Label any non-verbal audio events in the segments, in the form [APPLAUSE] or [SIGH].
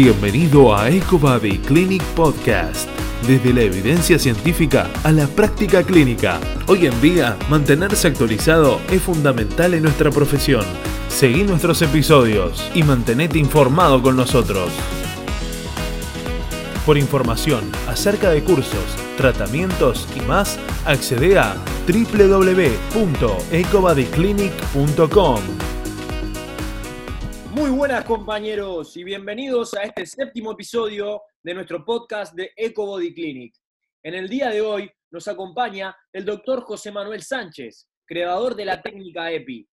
Bienvenido a EcoBody Clinic Podcast. Desde la evidencia científica a la práctica clínica. Hoy en día, mantenerse actualizado es fundamental en nuestra profesión. Seguí nuestros episodios y mantenete informado con nosotros. Por información acerca de cursos, tratamientos y más, accede a www.ecobodyclinic.com. Muy buenas compañeros y bienvenidos a este séptimo episodio de nuestro podcast de EcoBody Clinic. En el día de hoy nos acompaña el doctor José Manuel Sánchez, creador de la técnica EPI.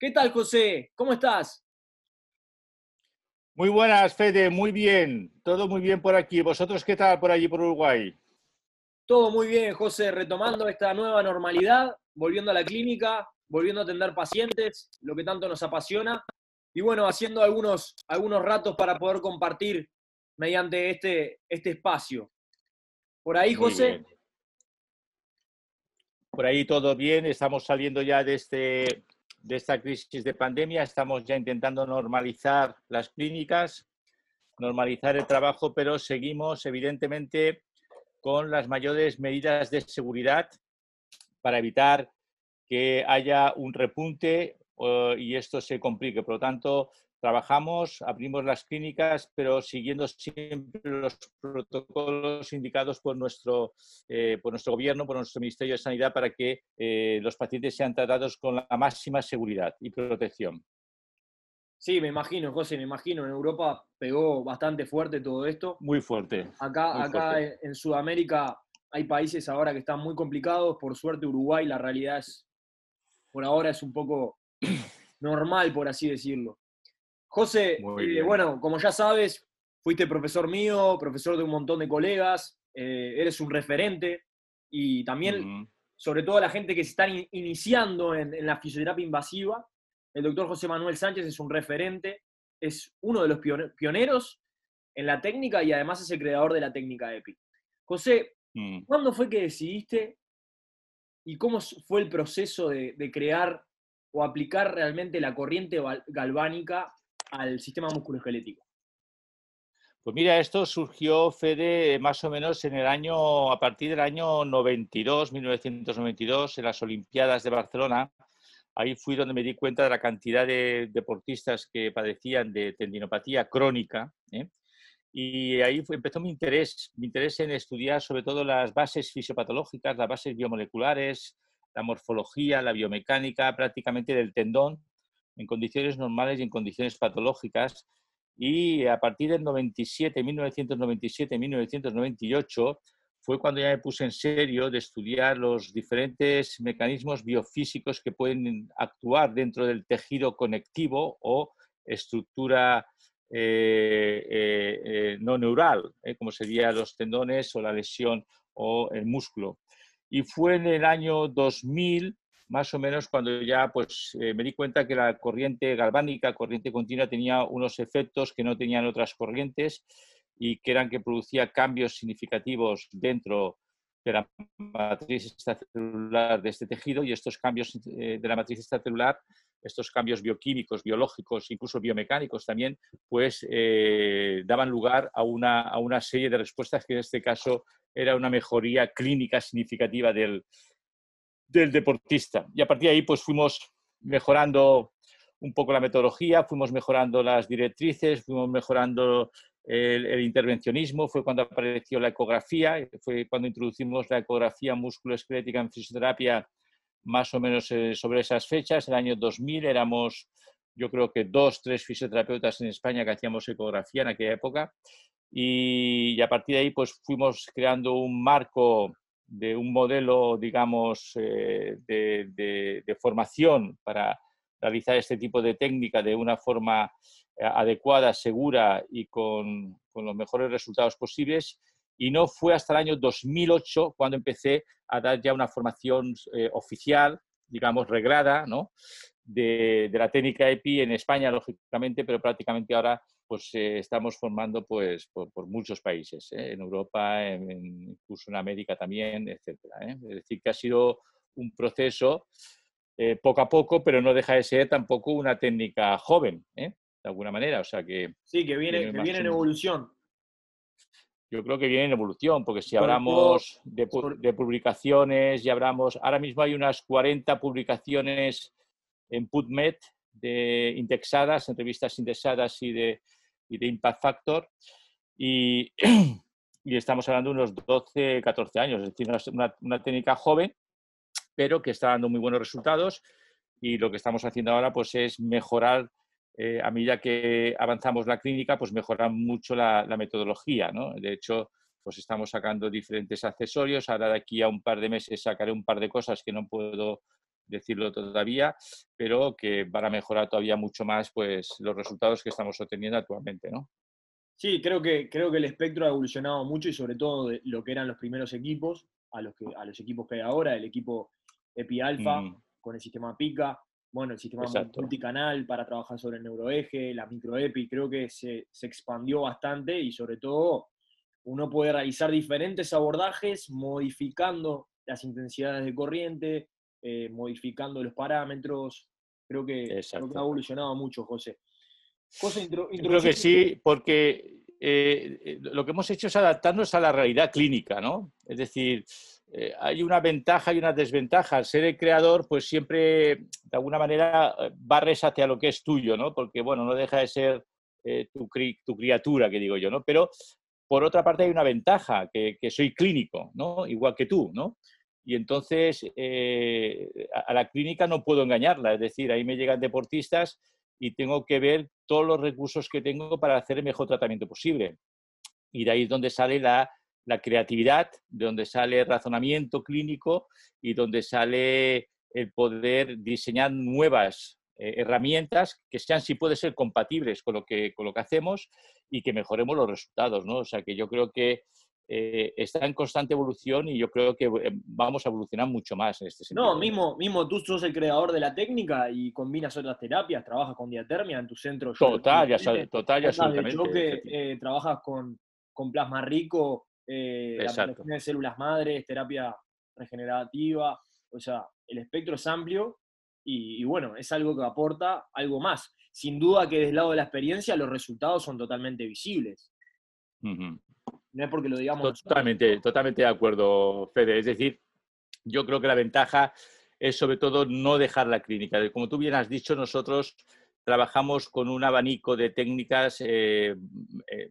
¿Qué tal José? ¿Cómo estás? Muy buenas, Fede, muy bien, todo muy bien por aquí. ¿Vosotros qué tal por allí, por Uruguay? Todo muy bien, José, retomando esta nueva normalidad, volviendo a la clínica, volviendo a atender pacientes, lo que tanto nos apasiona y bueno, haciendo algunos, algunos ratos para poder compartir mediante este, este espacio. Por ahí, José. Por ahí todo bien, estamos saliendo ya de, este, de esta crisis de pandemia, estamos ya intentando normalizar las clínicas, normalizar el trabajo, pero seguimos evidentemente con las mayores medidas de seguridad para evitar que haya un repunte y esto se complique. Por lo tanto, trabajamos, abrimos las clínicas, pero siguiendo siempre los protocolos indicados por nuestro, eh, por nuestro gobierno, por nuestro Ministerio de Sanidad, para que eh, los pacientes sean tratados con la máxima seguridad y protección. Sí, me imagino, José, me imagino. En Europa pegó bastante fuerte todo esto. Muy fuerte. Acá, acá en Sudamérica hay países ahora que están muy complicados. Por suerte, Uruguay, la realidad es, por ahora es un poco normal, por así decirlo. José, eh, bueno, como ya sabes, fuiste profesor mío, profesor de un montón de colegas, eh, eres un referente y también, sobre todo la gente que se está iniciando en, la fisioterapia invasiva, el doctor José Manuel Sánchez es un referente, es uno de los pioneros en la técnica y además es el creador de la técnica EPI. José, mm. ¿cuándo fue que decidiste y cómo fue el proceso de crear o aplicar realmente la corriente galvánica al sistema musculoesquelético? Pues mira, esto surgió, Fede, más o menos en el año, a partir del año 92, 1992, en las Olimpiadas de Barcelona. Ahí fui donde me di cuenta de la cantidad de deportistas que padecían de tendinopatía crónica. ¿eh? Y ahí empezó mi interés, mi interés en estudiar sobre todo las bases fisiopatológicas, las bases biomoleculares, la morfología, la biomecánica prácticamente del tendón en condiciones normales y en condiciones patológicas. Y a partir del 97, 1997, 1998, fue cuando ya me puse en serio de estudiar los diferentes mecanismos biofísicos que pueden actuar dentro del tejido conectivo o estructura eh, eh, eh, no neural, como serían los tendones o la lesión o el músculo. Y fue en el año 2000, más o menos, cuando ya pues, eh, me di cuenta que la corriente galvánica, corriente continua, tenía unos efectos que no tenían otras corrientes y que eran que producía cambios significativos dentro de la matriz extracelular de este tejido y estos cambios eh, de la matriz extracelular, estos cambios bioquímicos, biológicos, incluso biomecánicos también, pues eh, daban lugar a una, a una serie de respuestas que en este caso era una mejoría clínica significativa del, del deportista. Y a partir de ahí, pues fuimos mejorando un poco la metodología, fuimos mejorando las directrices, fuimos mejorando el, intervencionismo, fue cuando apareció la ecografía, fue cuando introducimos la ecografía musculoesquelética en fisioterapia más o menos eh, sobre esas fechas. El año 2000 éramos, yo creo que dos, tres fisioterapeutas en España que hacíamos ecografía en aquella época y, a partir de ahí pues fuimos creando un marco de un modelo, digamos, eh, de, formación para realizar este tipo de técnica de una forma eh, adecuada, segura y con, los mejores resultados posibles. Y no fue hasta el año 2008 cuando empecé a dar ya una formación eh, oficial, digamos, reglada, ¿no? de, de, la técnica EPI en España, lógicamente, pero prácticamente ahora pues eh, estamos formando pues, por, muchos países, ¿eh? en Europa, incluso en América también, etc. Es decir, que ha sido un proceso poco a poco, pero no deja de ser tampoco una técnica joven. de alguna manera. O sea que. Sí, que viene, que viene en evolución. Yo creo que viene en evolución, porque si hablamos de, de, publicaciones, y hablamos, ahora mismo hay unas 40 publicaciones en PubMed de indexadas, en revistas indexadas y de, y de Impact Factor, y, [CLEARS THROAT] y, estamos hablando de unos 12, 14 años, es decir, una, una técnica joven, pero que está dando muy buenos resultados y lo que estamos haciendo ahora pues es mejorar eh, a medida que avanzamos la clínica, pues mejorar mucho la, metodología. ¿no? De hecho, pues estamos sacando diferentes accesorios. Ahora de aquí a un par de meses sacaré un par de cosas que no puedo decirlo todavía, pero que van a mejorar todavía mucho más pues, los resultados que estamos obteniendo actualmente. ¿no? Sí, creo que, creo que el espectro ha evolucionado mucho y sobre todo de lo que eran los primeros equipos a los, que, a los equipos que hay ahora, el equipo EPI Alpha mm. con el sistema PICA, bueno, el sistema multicanal para trabajar sobre el neuroeje, la microepi, creo que se, expandió bastante y sobre todo uno puede realizar diferentes abordajes modificando las intensidades de corriente, eh, modificando los parámetros. Creo que, ha evolucionado mucho, José. José creo que sí, porque eh, eh, lo que hemos hecho es adaptarnos a la realidad clínica, ¿no? Es decir, eh, hay una ventaja y una desventaja. Ser el creador, pues siempre, de alguna manera, eh, barres hacia lo que es tuyo, ¿no? Porque, bueno, no deja de ser eh, tu, criatura, que digo yo, ¿no? Pero, por otra parte, hay una ventaja, que, soy clínico, ¿no? Igual que tú, ¿no? Y entonces, a la clínica no puedo engañarla, es decir, ahí me llegan deportistas y tengo que ver todos los recursos que tengo para hacer el mejor tratamiento posible. Y de ahí es donde sale la la creatividad, de donde sale el razonamiento clínico y donde sale el poder diseñar nuevas eh, herramientas que sean, si puede ser, compatibles con lo, que, con lo que hacemos y que mejoremos los resultados. ¿no? O sea que yo creo que eh, está en constante evolución y yo creo que eh, vamos a evolucionar mucho más en este sentido. No, mismo, mismo tú sos el creador de la técnica y combinas otras terapias, trabajas con diatermia en tu centro. Total, ya, total, ya absolutamente. que trabajas con, con plasma rico eh, la de células madres, terapia regenerativa, o sea, el espectro es amplio y, bueno, es algo que aporta algo más. Sin duda que desde el lado de la experiencia los resultados son totalmente visibles. No es porque lo digamos. Totalmente, totalmente de acuerdo, Fede. Es decir, yo creo que la ventaja es sobre todo no dejar la clínica. Como tú bien has dicho, nosotros trabajamos con un abanico de técnicas eh, eh,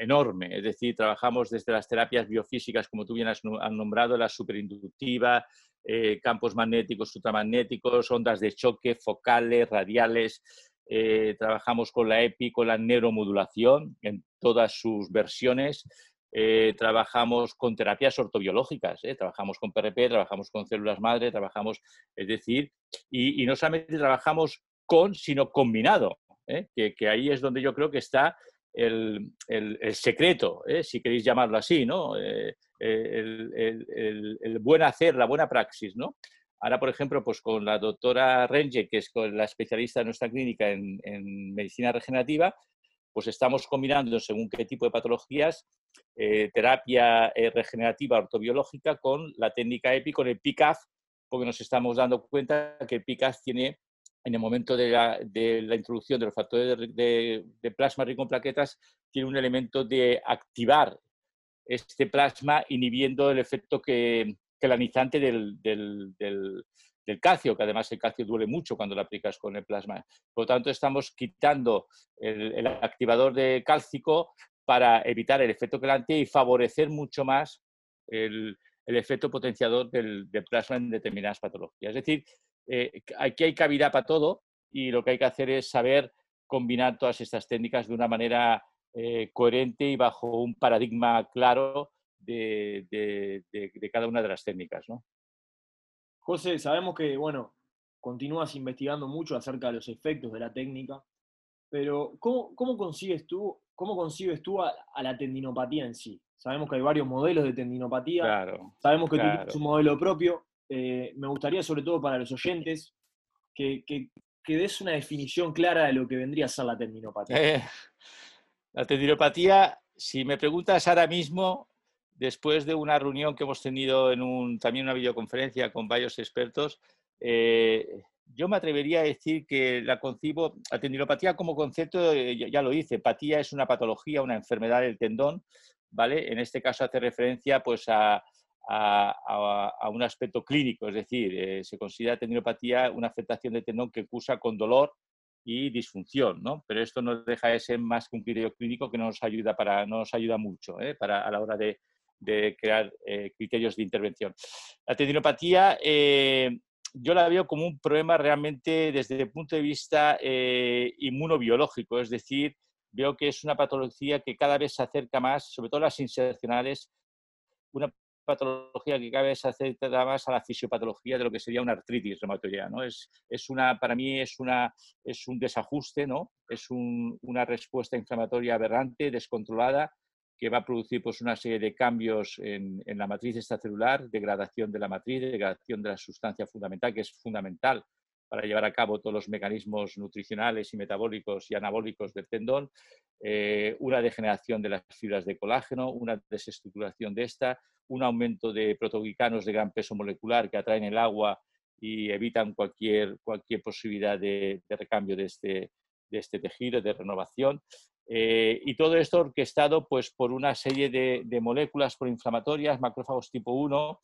enorme. Es decir, trabajamos desde las terapias biofísicas, como tú bien has nombrado, la superinductiva, eh, campos magnéticos, ultramagnéticos, ondas de choque, focales, radiales. Eh, trabajamos con la EPI, con la neuromodulación en todas sus versiones. Eh, trabajamos con terapias ortobiológicas, trabajamos con PRP, trabajamos con células madre, trabajamos, es decir, y, no solamente trabajamos con, sino combinado, que, que, ahí es donde yo creo que está el, secreto, ¿eh? si queréis llamarlo así, ¿no? Eh, el, buen hacer, la buena praxis, ¿no? Ahora, por ejemplo, pues con la doctora Renge, que es la especialista de nuestra clínica en, medicina regenerativa, pues estamos combinando, según qué tipo de patologías, eh, terapia regenerativa ortobiológica con la técnica EPI, con el PICAF, porque nos estamos dando cuenta que el PICAF tiene en el momento de la, introducción de los factores de, plasma rico en plaquetas, tiene un elemento de activar este plasma inhibiendo el efecto que, quelanizante del, del, del, calcio, que además el calcio duele mucho cuando lo aplicas con el plasma. Por lo tanto, estamos quitando el, activador de cálcico para evitar el efecto quelante y favorecer mucho más el, el efecto potenciador del, plasma en determinadas patologías. Es decir, eh, aquí hay cabida para todo y lo que hay que hacer es saber combinar todas estas técnicas de una manera eh, coherente y bajo un paradigma claro de, cada una de las técnicas. ¿no? José, sabemos que bueno, continúas investigando mucho acerca de los efectos de la técnica, pero ¿cómo, cómo concibes tú, cómo concibes tú a, la tendinopatía en sí? Sabemos que hay varios modelos de tendinopatía, sabemos que tú tienes un modelo propio, eh, me gustaría sobre todo para los oyentes que, des una definición clara de lo que vendría a ser la tendinopatía. Eh, la tendinopatía, si me preguntas ahora mismo, después de una reunión que hemos tenido en un, también una videoconferencia con varios expertos, eh, yo me atrevería a decir que la concibo, la tendinopatía como concepto, ya, lo dice, patía es una patología, una enfermedad del tendón, ¿vale? En este caso hace referencia pues a, un aspecto clínico, es decir, eh, se considera tendinopatía una afectación del tendón que cursa con dolor y disfunción, ¿no? Pero esto no deja de ser más que un criterio clínico que no nos ayuda, para, no nos ayuda mucho ¿eh? para, a la hora de, crear criterios de intervención. La tendinopatía yo la veo como un problema realmente desde el punto de vista eh, inmunobiológico, es decir, veo que es una patología que cada vez se acerca más, sobre todo las insercionales, una patología que vez se acerca más a la fisiopatología de lo que sería una artritis reumatoidea. ¿no? Es, es una, para mí es, una, es un desajuste, ¿no? es una respuesta inflamatoria aberrante, descontrolada, que va a producir pues, una serie de cambios en, la matriz extracelular, degradación de la matriz, degradación de la sustancia fundamental, que es fundamental para llevar a cabo todos los mecanismos nutricionales y metabólicos y anabólicos del tendón, eh, una degeneración de las fibras de colágeno, una desestructuración de esta, un aumento de protoglicanos de gran peso molecular que atraen el agua y evitan cualquier, cualquier posibilidad de, recambio de este, de este tejido, de renovación. Eh, y todo esto orquestado pues, por una serie de, moléculas proinflamatorias, macrófagos tipo 1,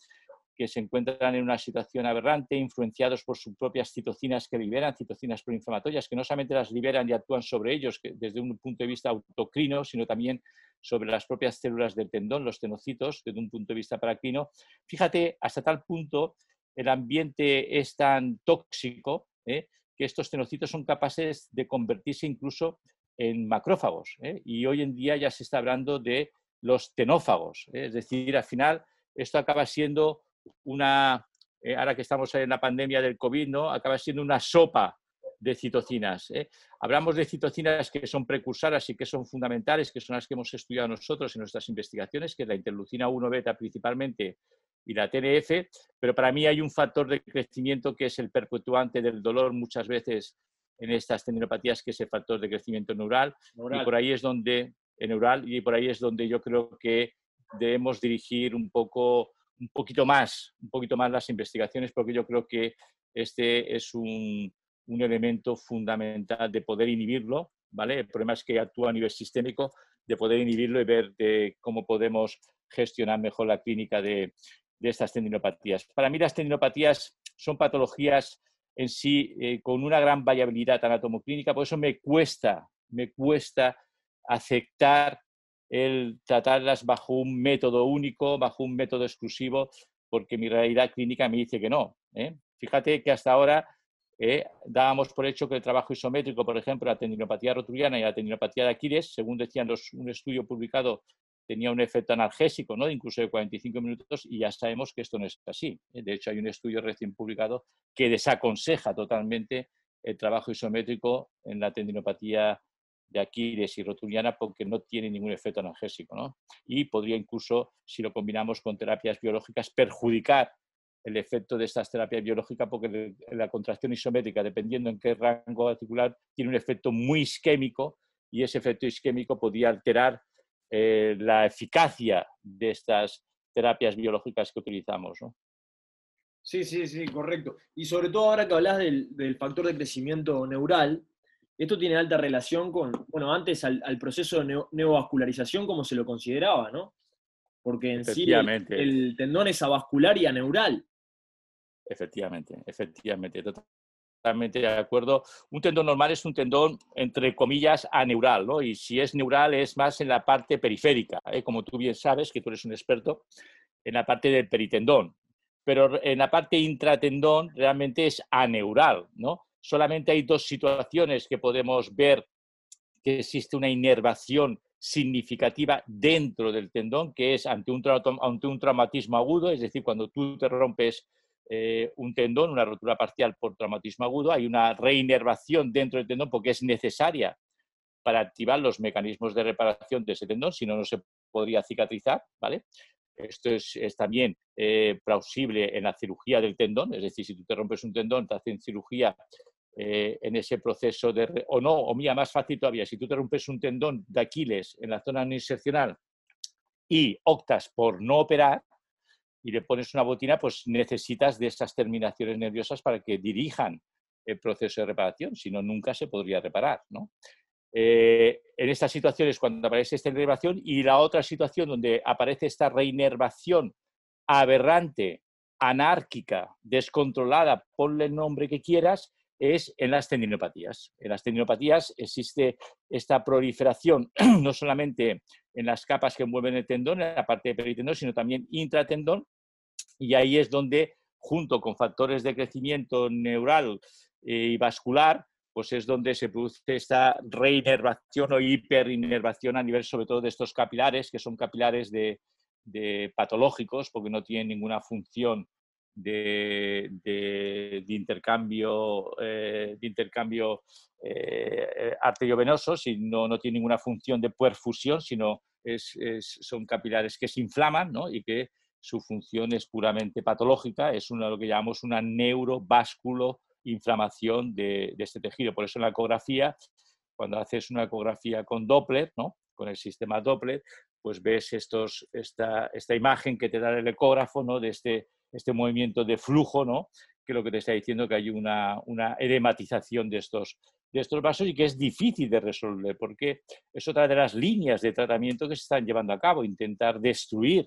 que se encuentran en una situación aberrante, influenciados por sus propias citocinas que liberan, citocinas proinflamatorias, que no solamente las liberan y actúan sobre ellos desde un punto de vista autocrino, sino también sobre las propias células del tendón, los tenocitos, desde un punto de vista paracrino. Fíjate, hasta tal punto el ambiente es tan tóxico ¿eh? que estos tenocitos son capaces de convertirse incluso en macrófagos. ¿eh? Y hoy en día ya se está hablando de los tenófagos. ¿eh? Es decir, al final esto acaba siendo una, ahora que estamos en la pandemia del COVID, ¿no? acaba siendo una sopa de citocinas. Hablamos de citocinas que son precursoras y que son fundamentales, que son las que hemos estudiado nosotros en nuestras investigaciones, que es la interleucina 1 beta principalmente y la TNF, pero para mí hay un factor de crecimiento que es el perpetuante del dolor muchas veces en estas tendinopatías, que es el factor de crecimiento neural, y por ahí es donde, neural, y por ahí es donde yo creo que debemos dirigir un poco, un poquito más, un poquito más las investigaciones, porque yo creo que este es un, un elemento fundamental de poder inhibirlo, ¿vale? El problema es que actúa a nivel sistémico, de poder inhibirlo y ver de cómo podemos gestionar mejor la clínica de, de estas tendinopatías. Para mí las tendinopatías son patologías en sí eh, con una gran variabilidad anatomoclínica, por eso me cuesta, me cuesta aceptar el tratarlas bajo un método único, bajo un método exclusivo, porque mi realidad clínica me dice que no. ¿eh? Fíjate que hasta ahora eh, dábamos por hecho que el trabajo isométrico, por ejemplo, la tendinopatía rotuliana y la tendinopatía de Aquiles, según decían los, un estudio publicado tenía un efecto analgésico, ¿no? incluso de 45 minutos, y ya sabemos que esto no es así. ¿eh? De hecho, hay un estudio recién publicado que desaconseja totalmente el trabajo isométrico en la tendinopatía de Aquiles y rotuliana porque no tiene ningún efecto analgésico. ¿no? Y podría incluso, si lo combinamos con terapias biológicas, perjudicar el efecto de estas terapias biológicas porque la contracción isométrica, dependiendo en qué rango articular, tiene un efecto muy isquémico y ese efecto isquémico podría alterar eh, la eficacia de estas terapias biológicas que utilizamos. ¿no? Sí, sí, sí, correcto. Y sobre todo ahora que hablas del, factor de crecimiento neural, esto tiene alta relación con, bueno, antes al, proceso de neovascularización como se lo consideraba, ¿no? Porque en sí el, tendón es avascular y aneural. Efectivamente, efectivamente totalmente de acuerdo. Un tendón normal es un tendón, entre comillas, aneural, ¿no? Y si es neural es más en la parte periférica, ¿eh? como tú bien sabes, que tú eres un experto, en la parte del peritendón. Pero en la parte intratendón realmente es aneural, ¿no? Solamente hay dos situaciones que podemos ver que existe una inervación significativa dentro del tendón, que es ante un, ante un traumatismo agudo, es decir, cuando tú te rompes eh, un tendón, una rotura parcial por traumatismo agudo, hay una reinervación dentro del tendón porque es necesaria para activar los mecanismos de reparación de ese tendón, si no, no se podría cicatrizar, ¿vale? Esto es, también eh, plausible en la cirugía del tendón, es decir, si tú te rompes un tendón, te hacen cirugía eh, en ese proceso de... o no, o mira, más fácil todavía, si tú te rompes un tendón de Aquiles en la zona no insercional y optas por no operar, y le pones una botina, pues necesitas de esas terminaciones nerviosas para que dirijan el proceso de reparación, si no, nunca se podría reparar. ¿no? Eh, en estas situaciones, cuando aparece esta inervación y la otra situación donde aparece esta reinervación aberrante, anárquica, descontrolada, ponle el nombre que quieras, es en las tendinopatías. En las tendinopatías existe esta proliferación [CLEARS THROAT] no solamente en las capas que envuelven el tendón, en la parte de peritendón, sino también intratendón, y ahí es donde, junto con factores de crecimiento neural eh, y vascular, pues es donde se produce esta reinervación o hiperinervación a nivel sobre todo de estos capilares, que son capilares de, patológicos, porque no tienen ninguna función de, intercambio, de intercambio eh, eh, arteriovenoso, sino no tiene ninguna función de perfusión, sino son capilares que se inflaman y que su función es puramente patológica, es una, lo que llamamos una neurovasculo inflamación de, este tejido. Por eso en la ecografía, cuando haces una ecografía con Doppler, ¿no? con el sistema Doppler, pues ves estos, esta, esta imagen que te da el ecógrafo ¿no? de este, este movimiento de flujo, ¿no? que lo que te está diciendo que hay una, una edematización de estos, de estos vasos y que es difícil de resolver, porque es otra de las líneas de tratamiento que se están llevando a cabo, intentar destruir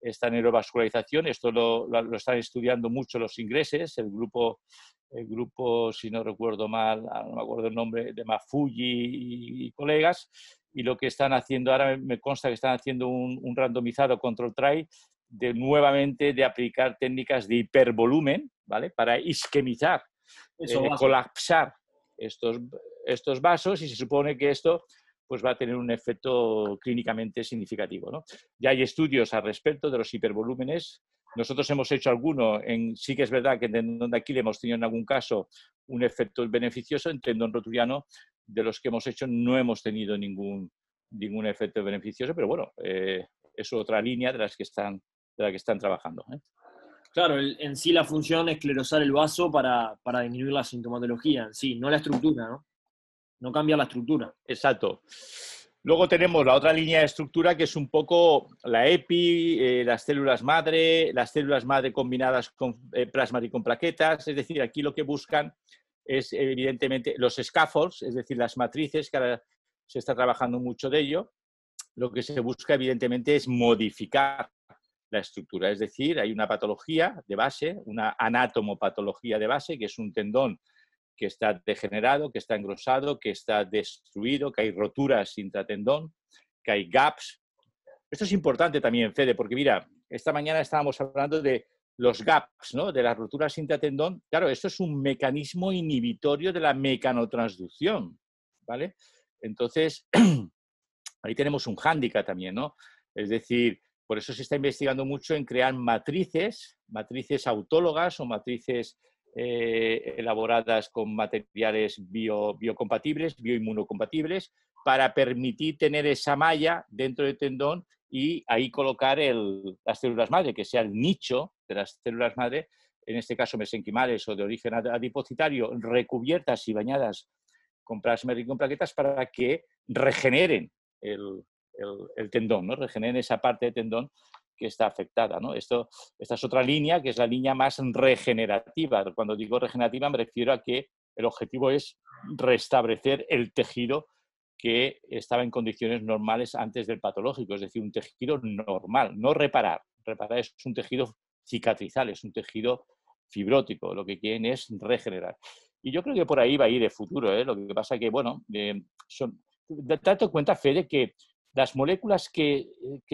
esta neurovascularización. Esto lo, lo, están estudiando mucho los ingleses, el grupo, el grupo, si no recuerdo mal, ah, no me acuerdo el nombre, de Mafuji y, colegas, y lo que están haciendo ahora me consta que están haciendo un, un randomizado control trial de nuevamente de aplicar técnicas de hipervolumen, ¿vale? Para isquemizar, eh, colapsar estos, estos vasos y se supone que esto pues va a tener un efecto clínicamente significativo. ¿no? Ya hay estudios al respecto de los hipervolúmenes. Nosotros hemos hecho alguno, en, sí que es verdad que en tendón de Aquiles hemos tenido en algún caso un efecto beneficioso, en tendón rotuliano de los que hemos hecho no hemos tenido ningún, ningún efecto beneficioso, pero bueno, eh, es otra línea de las que están, de la que están trabajando. ¿eh? Claro, en sí la función es esclerosar el vaso para, para disminuir la sintomatología en sí, no la estructura, ¿no? No cambia la estructura. Exacto. Luego tenemos la otra línea de estructura que es un poco la EPI, eh, las células madre, las células madre combinadas con eh, y con plaquetas. Es decir, aquí lo que buscan es evidentemente los scaffolds, es decir, las matrices, que ahora se está trabajando mucho de ello. Lo que se busca evidentemente es modificar la estructura. Es decir, hay una patología de base, una anatomopatología de base, que es un tendón que está degenerado, que está engrosado, que está destruido, que hay roturas intratendón, que hay gaps. Esto es importante también, Fede, porque mira, esta mañana estábamos hablando de los gaps, ¿no? de las roturas intratendón. Claro, esto es un mecanismo inhibitorio de la mecanotransducción, ¿vale? Entonces, [CLEARS THROAT] ahí tenemos un hándicap también, ¿no? Es decir, por eso se está investigando mucho en crear matrices, matrices autólogas o matrices eh, elaboradas con materiales bio, biocompatibles, bioinmunocompatibles, para permitir tener esa malla dentro del tendón y ahí colocar las células madre, que sea el nicho de las células madre, en este caso mesenquimales o de origen adipocitario, recubiertas y bañadas con plasma y con plaquetas para que regeneren el, el, tendón, ¿no? regeneren esa parte de tendón que está afectada. ¿no? Esto, esta es otra línea que es la línea más regenerativa. Cuando digo regenerativa me refiero a que el objetivo es restablecer el tejido que estaba en condiciones normales antes del patológico, es decir, un tejido normal, no reparar. Reparar es un tejido cicatrizal, es un tejido fibrótico, lo que quieren es regenerar. Y yo creo que por ahí va a ir el futuro. ¿eh? Lo que pasa que, bueno, eh, son, cuenta, Fede, que las moléculas que,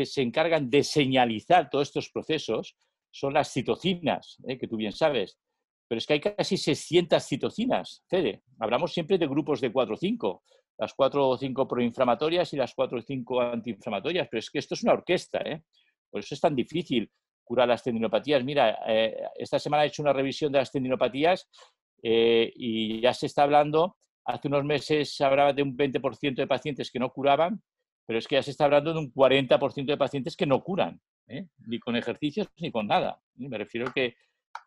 se encargan de señalizar todos estos procesos son las citocinas, ¿eh? que tú bien sabes. Pero es que hay casi 600 citocinas, Fede. Hablamos siempre de grupos de 4 o 5, las 4 o 5 proinflamatorias y las 4 o 5 antiinflamatorias, pero es que esto es una orquesta, ¿eh? por eso es tan difícil curar las tendinopatías. Mira, eh, esta semana he hecho una revisión de las tendinopatías y ya se está hablando, hace unos meses se hablaba de un 20% de pacientes que no curaban pero es que ya se está hablando de un 40% de pacientes que no curan, ¿eh? ni con ejercicios ni con nada. Me refiero que,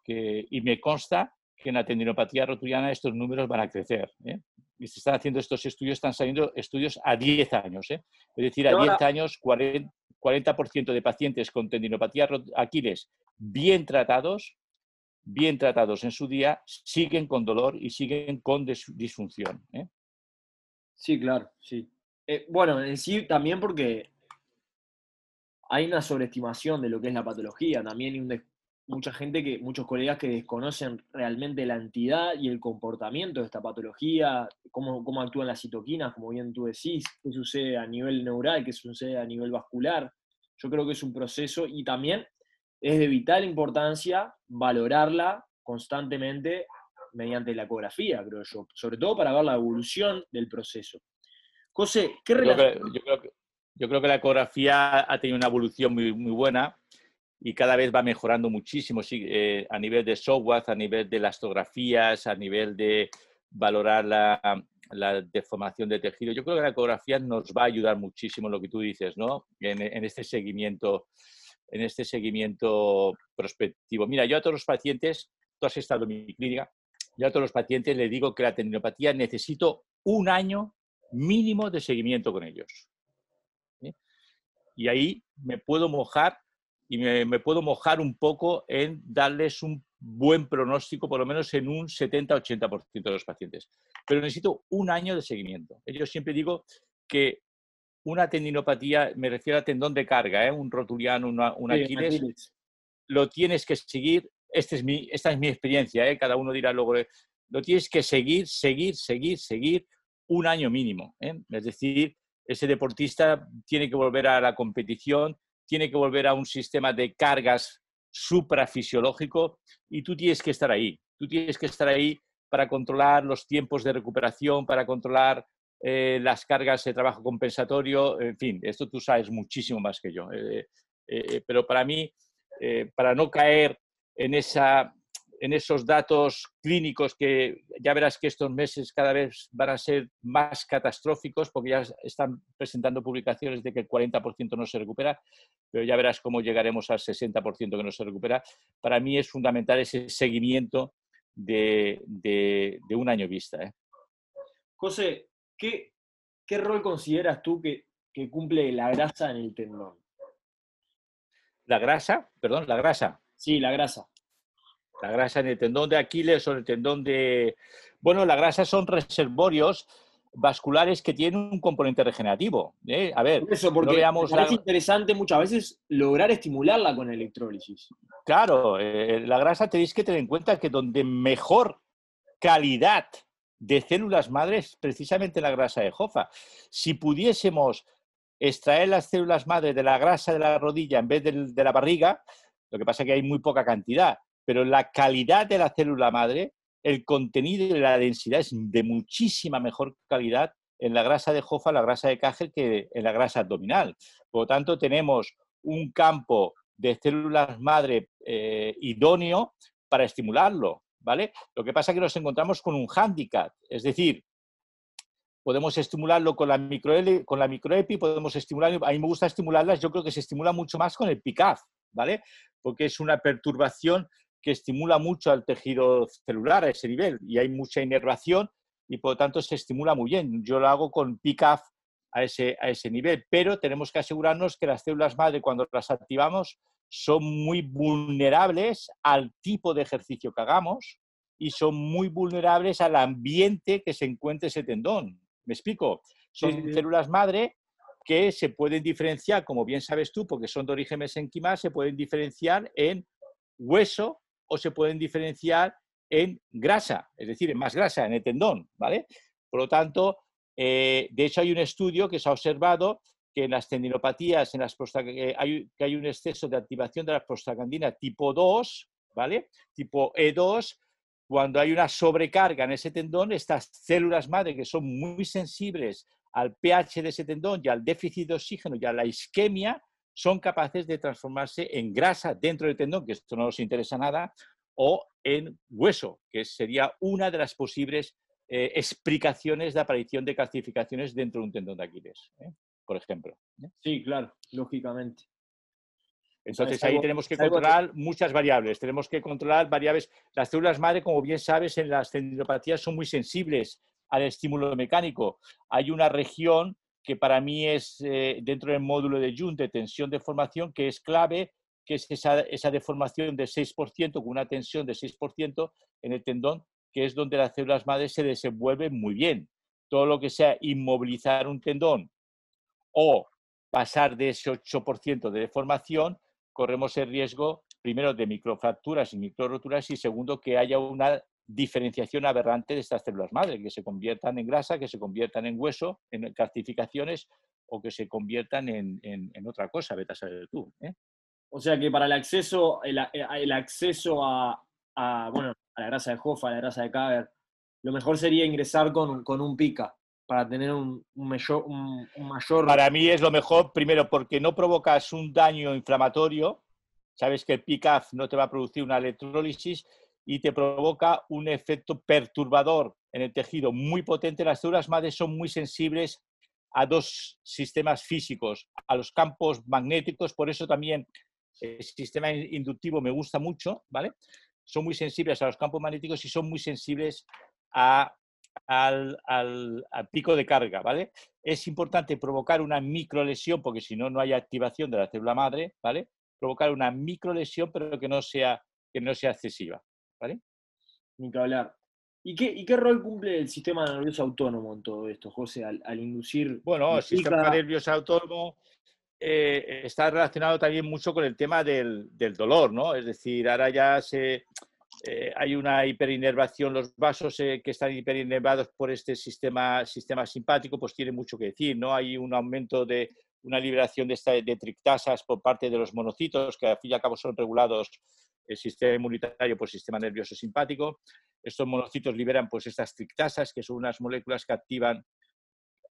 que, y me consta que en la tendinopatía rotuliana estos números van a crecer. ¿eh? Y se están haciendo estos estudios, están saliendo estudios a 10 años. ¿eh? Es decir, a 10 años, 40%, 40 de pacientes con tendinopatía Aquiles bien tratados bien tratados en su día, siguen con dolor y siguen con disfunción. ¿eh? Sí, claro, sí. Eh, bueno, en sí también porque hay una sobreestimación de lo que es la patología, también hay mucha gente que, muchos colegas que desconocen realmente la entidad y el comportamiento de esta patología, cómo, cómo actúan las citoquinas, como bien tú decís, qué sucede a nivel neural, qué sucede a nivel vascular. Yo creo que es un proceso y también es de vital importancia valorarla constantemente mediante la ecografía, creo yo, sobre todo para ver la evolución del proceso. José, ¿qué relación? Yo creo que, yo creo que, la ecografía ha tenido una evolución muy, muy buena y cada vez va mejorando muchísimo eh, a nivel de software, a nivel de las fotografías, a nivel de valorar la, deformación de tejido. Yo creo que la ecografía nos va a ayudar muchísimo en lo que tú dices, ¿no? En, este seguimiento en este seguimiento prospectivo. Mira, yo a todos los pacientes, tú has estado en mi clínica, yo a todos los pacientes les digo que la tendinopatía necesito un año mínimo de seguimiento con ellos. Y ahí me puedo mojar y me, puedo mojar un poco en darles un buen pronóstico, por lo menos en un 70-80% de los pacientes. Pero necesito un año de seguimiento. Yo siempre digo que una tendinopatía, me refiero a tendón de carga, ¿eh? un rotuliano, una, un Aquiles, lo tienes que seguir, este es mi, esta es mi experiencia, ¿eh? cada uno dirá luego, lo tienes que seguir, seguir, seguir, seguir un año mínimo. ¿eh? Es decir, ese deportista tiene que volver a la competición, tiene que volver a un sistema de cargas suprafisiológico y tú tienes que estar ahí. Tú tienes que estar ahí para controlar los tiempos de recuperación, para controlar eh, las cargas de trabajo compensatorio, en fin, esto tú sabes muchísimo más que yo. Eh, pero para mí, para no caer en esa en esos datos clínicos que ya verás que estos meses cada vez van a ser más catastróficos porque ya están presentando publicaciones de que el 40% no se recupera, pero ya verás cómo llegaremos al 60% que no se recupera. Para mí es fundamental ese seguimiento de, un año vista. ¿eh? José, ¿qué, rol consideras tú que, que cumple la grasa en el tendón? ¿La grasa? Perdón, la grasa. Sí, la grasa la grasa en el tendón de Aquiles o en el tendón de... Bueno, la grasa son reservorios vasculares que tienen un componente regenerativo. ¿eh? A ver, eso, porque veamos es interesante muchas veces lograr estimularla con electrólisis. Claro, eh, la grasa tenéis que tener en cuenta que donde mejor calidad de células madres precisamente la grasa de Jofa. Si pudiésemos extraer las células madres de la grasa de la rodilla en vez de, de la barriga, lo que pasa es que hay muy poca cantidad, pero la calidad de la célula madre, el contenido y la densidad es de muchísima mejor calidad en la grasa de Jofa, la grasa de Kagel, que en la grasa abdominal. Por lo tanto, tenemos un campo de células madre eh, idóneo para estimularlo, ¿vale? Lo que pasa es que nos encontramos con un hándicap, es decir, podemos estimularlo con la, micro, con microepi, podemos estimular, a mí me gusta estimularlas, yo creo que se estimula mucho más con el PICAF, ¿vale? Porque es una perturbación que estimula mucho al tejido celular a ese nivel y hay mucha inervación y por lo tanto se estimula muy bien. Yo lo hago con PICAF a ese, a ese nivel, pero tenemos que asegurarnos que las células madre cuando las activamos son muy vulnerables al tipo de ejercicio que hagamos y son muy vulnerables al ambiente que se encuentre ese tendón. ¿Me explico? Son células madre que se pueden diferenciar, como bien sabes tú, porque son de origen mesenquimal, se pueden diferenciar en hueso o se pueden diferenciar en grasa, es decir, en más grasa, en el tendón, ¿vale? Por lo tanto, eh, de hecho hay un estudio que se ha observado que en las tendinopatías, en las que hay, que hay un exceso de activación de la prostaglandina tipo 2, ¿vale? Tipo E2, cuando hay una sobrecarga en ese tendón, estas células madre que son muy sensibles al pH de ese tendón y al déficit de oxígeno y a la isquemia, son capaces de transformarse en grasa dentro del tendón, que esto no nos interesa nada, o en hueso, que sería una de las posibles eh, explicaciones de aparición de calcificaciones dentro de un tendón de Aquiles, ¿eh? por ejemplo. ¿eh? Sí, claro, lógicamente. Entonces ahí tenemos que controlar muchas variables. Tenemos que controlar variables. Las células madre, como bien sabes, en las tendinopatías son muy sensibles al estímulo mecánico. Hay una región que para mí es eh, dentro del módulo de Jun de tensión de formación, que es clave, que es esa, esa deformación de 6%, con una tensión de 6% en el tendón, que es donde las células madres se desenvuelven muy bien. Todo lo que sea inmovilizar un tendón o pasar de ese 8% de deformación, corremos el riesgo, primero, de microfracturas y microroturas y segundo, que haya una diferenciación aberrante de estas células madre, que se conviertan en grasa, que se conviertan en hueso, en calcificaciones o que se conviertan en, otra cosa, vete a saber tú. ¿eh? O sea que para el acceso, el, acceso a, bueno, a la grasa de Hoffa, a la grasa de Kager, lo mejor sería ingresar con, con un pica para tener un, mayor, un, mayor... Para mí es lo mejor, primero, porque no provocas un daño inflamatorio, sabes que el PICAF no te va a producir una electrólisis y te provoca un efecto perturbador en el tejido muy potente. Las células madres son muy sensibles a dos sistemas físicos, a los campos magnéticos, por eso también el sistema inductivo me gusta mucho, ¿vale? Son muy sensibles a los campos magnéticos y son muy sensibles a, al, al, pico de carga, ¿vale? Es importante provocar una microlesión, porque si no, no hay activación de la célula madre, ¿vale? Provocar una microlesión, pero que no sea, que no sea excesiva. ¿Vale? Ni que hablar. ¿Y qué, ¿Y qué, rol cumple el sistema nervioso autónomo en todo esto, José, al, inducir... Bueno, el sistema nervioso autónomo eh, está relacionado también mucho con el tema del, del dolor, ¿no? Es decir, ahora ya se, eh, hay una hiperinervación, los vasos eh, que están hiperinervados por este sistema, sistema simpático, pues tiene mucho que decir, ¿no? Hay un aumento de una liberación de, esta, de trictasas por parte de los monocitos, que al fin y al cabo son regulados el sistema inmunitario por el sistema nervioso simpático. Estos monocitos liberan pues, estas trictasas, que son unas moléculas que activan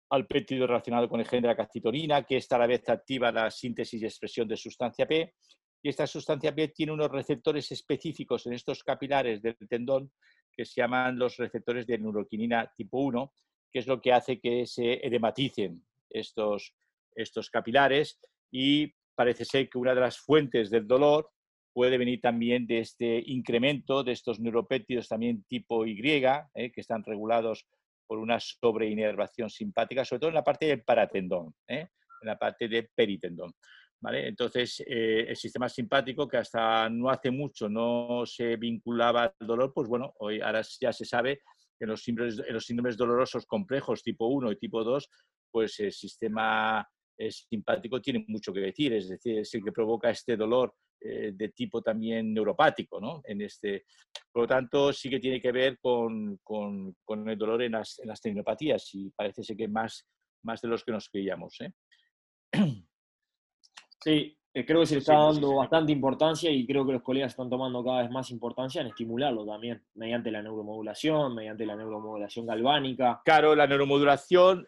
al péptido relacionado con el gen de la calcitonina, que esta a la vez activa la síntesis y expresión de sustancia P. Y esta sustancia P tiene unos receptores específicos en estos capilares del tendón que se llaman los receptores de neuroquinina tipo 1, que es lo que hace que se edematicen estos, estos capilares y parece ser que una de las fuentes del dolor puede venir también de este incremento de estos neuropéptidos también tipo Y, eh, que están regulados por una sobreinervación simpática, sobre todo en la parte del paratendón, eh, en la parte del peritendón. ¿vale? Entonces, eh, el sistema simpático, que hasta no hace mucho no se vinculaba al dolor, pues bueno, hoy ahora ya se sabe que en los síndromes, en los síndromes dolorosos complejos tipo 1 y tipo 2, pues el sistema simpático tiene mucho que decir, es decir, es el que provoca este dolor eh, de tipo también neuropático, ¿no? En este, por lo tanto, sí que tiene que ver con, con, con el dolor en las, en las tendinopatías y parece ser que más, más de los que nos creíamos. ¿eh? [CLEARS THROAT] Sí, eh, creo que se le está dando bastante importancia y creo que los colegas están tomando cada vez más importancia en estimularlo también, mediante la neuromodulación, mediante la neuromodulación galvánica. Claro, la neuromodulación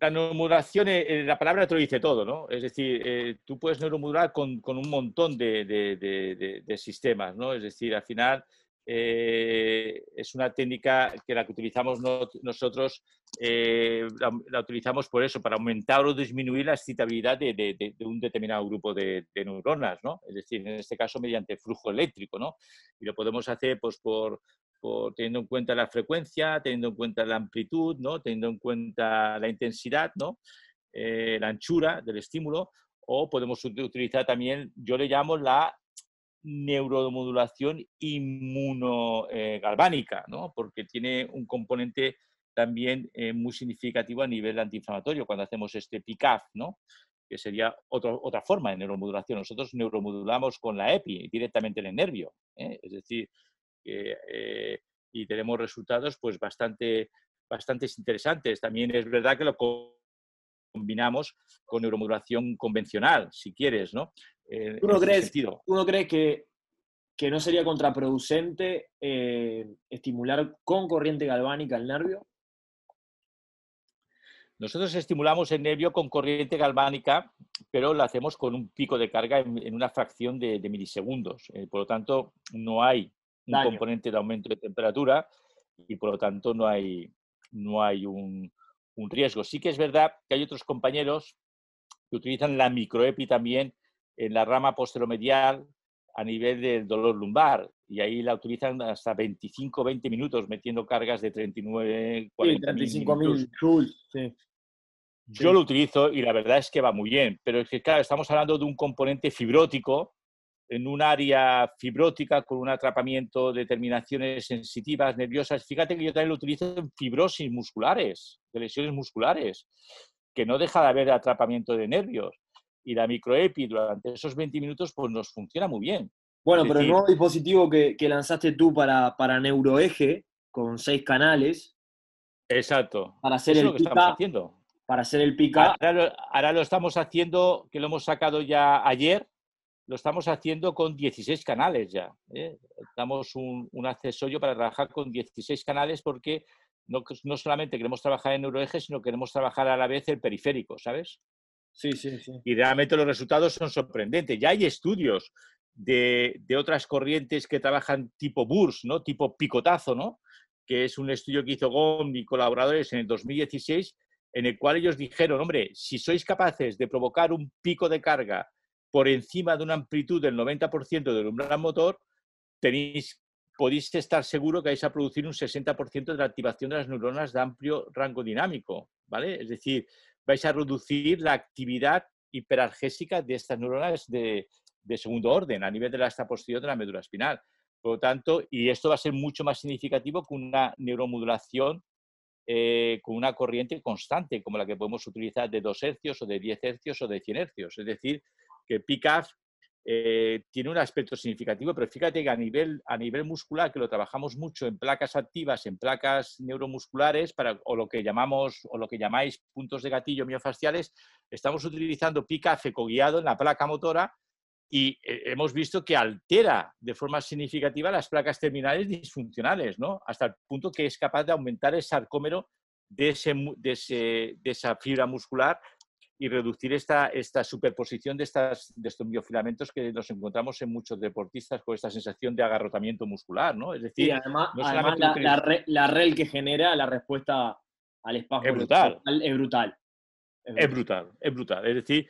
la neuromodulación, eh, eh, la palabra te lo dice todo, ¿no? Es decir, eh, tú puedes neuromodular con, un montón de, sistemas, ¿no? Es decir, al final es una técnica que la que utilizamos nosotros, la, utilizamos por eso, para aumentar o disminuir la excitabilidad de, un determinado grupo de, neuronas, ¿no? Es decir, en este caso mediante flujo eléctrico, ¿no? Y lo podemos hacer pues, por, teniendo en cuenta la frecuencia, teniendo en cuenta la amplitud, ¿no? teniendo en cuenta la intensidad, ¿no? Eh, la anchura del estímulo, o podemos utilizar también, yo le llamo la neuromodulación inmunogalvánica, ¿no? porque tiene un componente también eh, muy significativo a nivel antiinflamatorio cuando hacemos este PICAF, ¿no? que sería otra forma de neuromodulación. Nosotros neuromodulamos con la EPI directamente en el nervio, ¿eh? es decir, eh, y tenemos resultados pues bastante, bastante interesantes. También es verdad que lo combinamos con neuromodulación convencional, si quieres, ¿no? ¿Uno, crees, ¿Uno cree que, que, no sería contraproducente eh, estimular con corriente galvánica el nervio? Nosotros estimulamos el nervio con corriente galvánica, pero lo hacemos con un pico de carga en, una fracción de, milisegundos. Eh, por lo tanto, no hay un componente de aumento de temperatura y por lo tanto no hay, no hay un, riesgo. Sí que es verdad que hay otros compañeros que utilizan la microepi también en la rama posteromedial a nivel del dolor lumbar y ahí la utilizan hasta 25 20 minutos metiendo cargas de 39 40 sí, Yo lo utilizo y la verdad es que va muy bien, pero es que claro, estamos hablando de un componente fibrótico en un área fibrótica con un atrapamiento de terminaciones sensitivas, nerviosas. Fíjate que yo también lo utilizo en fibrosis musculares, de lesiones musculares, que no deja de haber atrapamiento de nervios. Y la microepi durante esos 20 minutos pues nos funciona muy bien. Bueno, pero el nuevo dispositivo que, lanzaste tú para, para neuroeje, con seis canales. Exacto. Para hacer el lo que estamos haciendo. Para hacer el pica. Ahora lo, estamos haciendo, que lo hemos sacado ya ayer, lo estamos haciendo con 16 canales ya. ¿eh? Damos un, un, accesorio para trabajar con 16 canales porque no, no solamente queremos trabajar en neuroeje, sino queremos trabajar a la vez el periférico, ¿sabes? Sí, sí, sí. Y realmente los resultados son sorprendentes. Ya hay estudios de, otras corrientes que trabajan tipo BURS, ¿no? tipo picotazo, ¿no? que es un estudio que hizo GOM y colaboradores en el 2016, en el cual ellos dijeron, hombre, si sois capaces de provocar un pico de carga por encima de una amplitud del 90% del umbral motor, podéis estar seguro que vais a producir un 60% de la activación de las neuronas de amplio rango dinámico, ¿vale? Es decir, vais a reducir la actividad hiperalgésica de estas neuronas de, segundo orden a nivel de la extraposición de la médula espinal. Por lo tanto, y esto va a ser mucho más significativo con una neuromodulación eh, con una corriente constante, como la que podemos utilizar de 2 hercios o de 10 hercios o de 100 hercios. Es decir, que PICAF eh, tiene un aspecto significativo, pero fíjate que a nivel, a nivel muscular, que lo trabajamos mucho en placas activas, en placas neuromusculares, para, o lo que llamamos, o lo que llamáis puntos de gatillo miofasciales, estamos utilizando PICAF ecoguiado en la placa motora y eh, hemos visto que altera de forma significativa las placas terminales disfuncionales, ¿no? hasta el punto que es capaz de aumentar el sarcómero de, de, esa fibra muscular y reducir esta, esta superposición de, estas, de estos biofilamentos que nos encontramos en muchos deportistas con esta sensación de agarrotamiento muscular. ¿no? Es decir, además, la, rel que genera la respuesta al espacio es brutal. Es brutal. Es brutal, es brutal. Es decir,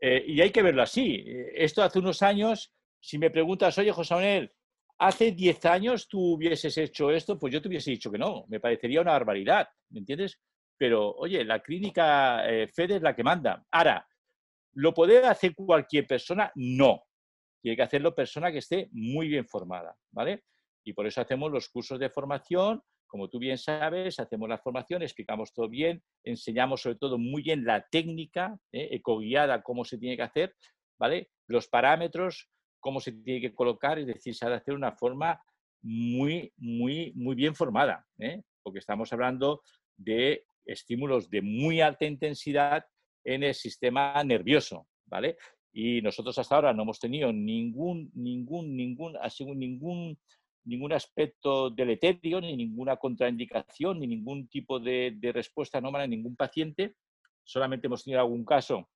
eh, y hay que verlo así. Esto hace unos años, si me preguntas, oye, José Manuel, hace 10 años tú hubieses hecho esto, pues yo te hubiese dicho que no, me parecería una barbaridad, ¿me entiendes? Pero, oye, la clínica eh, FED es la que manda. Ahora, ¿lo puede hacer cualquier persona? No. Tiene que hacerlo persona que esté muy bien formada, ¿vale? Y por eso hacemos los cursos de formación como tú bien sabes, hacemos la formación, explicamos todo bien, enseñamos sobre todo muy bien la técnica, ¿eh? ecoguiada, cómo se tiene que hacer, ¿vale? Los parámetros, cómo se tiene que colocar, es decir, se ha de hacer una forma muy, muy, muy bien formada, ¿eh? porque estamos hablando de estímulos de muy alta intensidad en el sistema nervioso, ¿vale? Y nosotros hasta ahora no hemos tenido ningún, ningún, ningún, ningún ningún aspecto deleterio, ni ninguna contraindicación, ni ningún tipo de, respuesta anómala en ningún paciente. Solamente hemos tenido algún caso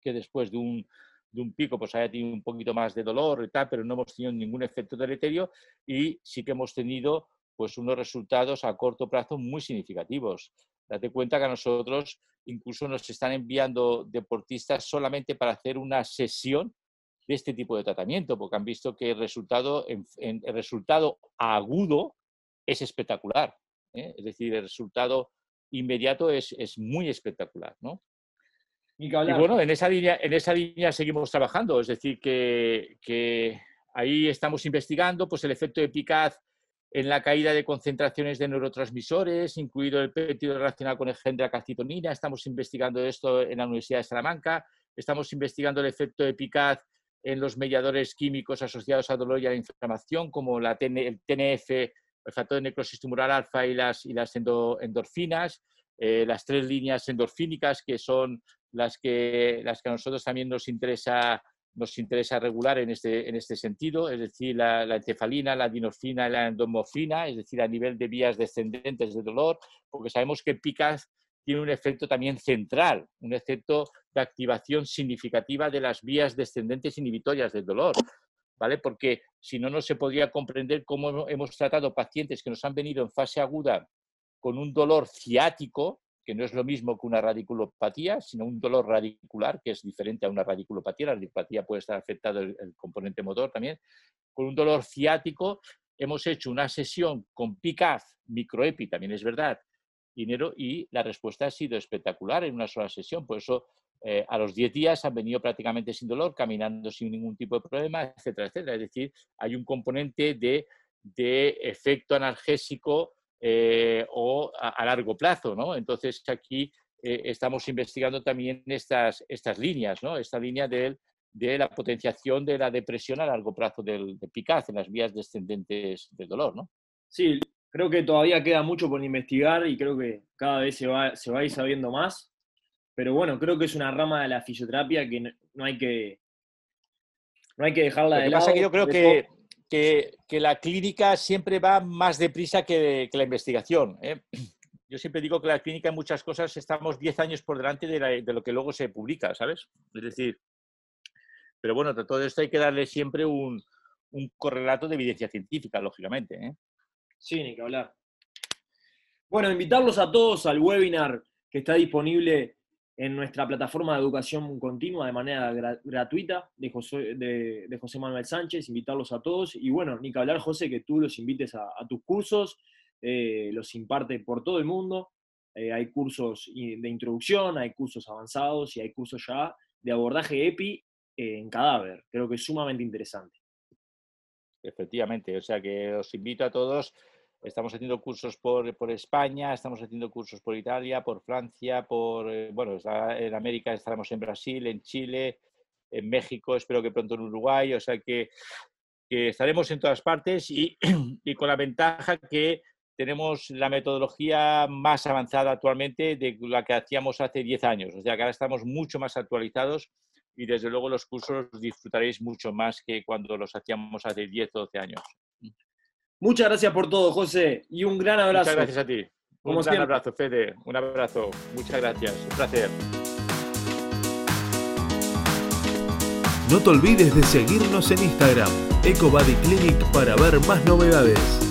que después de un, de un pico pues haya tenido un poquito más de dolor y tal, pero no hemos tenido ningún efecto deleterio y sí que hemos tenido pues unos resultados a corto plazo muy significativos. Date cuenta que a nosotros incluso nos están enviando deportistas solamente para hacer una sesión de este tipo de tratamiento, porque han visto que el resultado, en, el resultado agudo es espectacular. ¿eh? Es decir, el resultado inmediato es, es muy espectacular. ¿no? Y, bueno, en esa, línea, en esa línea seguimos trabajando, es decir, que, que ahí estamos investigando pues, el efecto eficaz en la caída de concentraciones de neurotransmisores, incluido el péptido relacionado con el gen de la calcitonina. Estamos investigando esto en la Universidad de Salamanca. Estamos investigando el efecto eficaz en los mediadores químicos asociados al dolor y a la inflamación, como la el TNF, el factor de necrosis tumoral alfa y las, endorfinas, eh, las tres líneas endorfínicas, que son las que, las que a nosotros también nos interesa, nos interesa regular en este, en este sentido, es decir, la, encefalina, la dinorfina y la endomorfina, es decir, a nivel de vías descendentes de dolor, porque sabemos que PICAS tiene un efecto también central, un efecto de activación significativa de las vías descendentes inhibitorias del dolor, ¿vale? Porque si no, no se podría comprender cómo hemos tratado pacientes que nos han venido en fase aguda con un dolor ciático, que no es lo mismo que una radiculopatía, sino un dolor radicular, que es diferente a una radiculopatía. La radiculopatía puede estar afectado el, el componente motor también. Con un dolor ciático hemos hecho una sesión con PICAF, microepi, también es verdad, dinero y la respuesta ha sido espectacular en una sola sesión. Por eso eh, a los 10 días han venido prácticamente sin dolor, caminando sin ningún tipo de problema, etcétera, etcétera. Es decir, hay un componente de, efecto analgésico eh, o a, largo plazo, ¿no? Entonces aquí eh, estamos investigando también estas, estas líneas, ¿no? Esta línea de, de la potenciación de la depresión a largo plazo del, de Picaz en las vías descendentes del dolor, ¿no? Sí, creo que todavía queda mucho por investigar y creo que cada vez se va, se va a ir sabiendo más. Pero bueno, creo que es una rama de la fisioterapia que no, hay que no hay que dejarla de lado. Pasa que yo creo que, que, la clínica siempre va más deprisa que, la investigación. ¿eh? Yo siempre digo que la clínica en muchas cosas estamos 10 años por delante de, de, lo que luego se publica, ¿sabes? Es decir, pero bueno, todo esto hay que darle siempre un, un correlato de evidencia científica, lógicamente. ¿eh? Sí, ni que hablar. Bueno, invitarlos a todos al webinar que está disponible en nuestra plataforma de educación continua de manera gratuita de José, de, José, Manuel Sánchez, invitarlos a todos. Y bueno, ni que hablar, José, que tú los invites a, tus cursos, eh, los imparte por todo el mundo. Eh, hay cursos de introducción, hay cursos avanzados y hay cursos ya de abordaje EPI en cadáver. Creo que es sumamente interesante. Efectivamente, o sea que os invito a todos Estamos haciendo cursos por, por, España, estamos haciendo cursos por Italia, por Francia, por, eh, bueno, en América estaremos en Brasil, en Chile, en México, espero que pronto en Uruguay, o sea que, que estaremos en todas partes y, [CLEARS THROAT] y, con la ventaja que tenemos la metodología más avanzada actualmente de la que hacíamos hace 10 años, o sea que ahora estamos mucho más actualizados y desde luego los cursos disfrutaréis mucho más que cuando los hacíamos hace 10 o 12 años. Muchas gracias por todo, José, y un gran abrazo. Muchas gracias a ti. un gran abrazo, Fede. Un abrazo. Muchas gracias. Un placer. No te olvides de seguirnos en Instagram, EcoBodyClinic, para ver más novedades.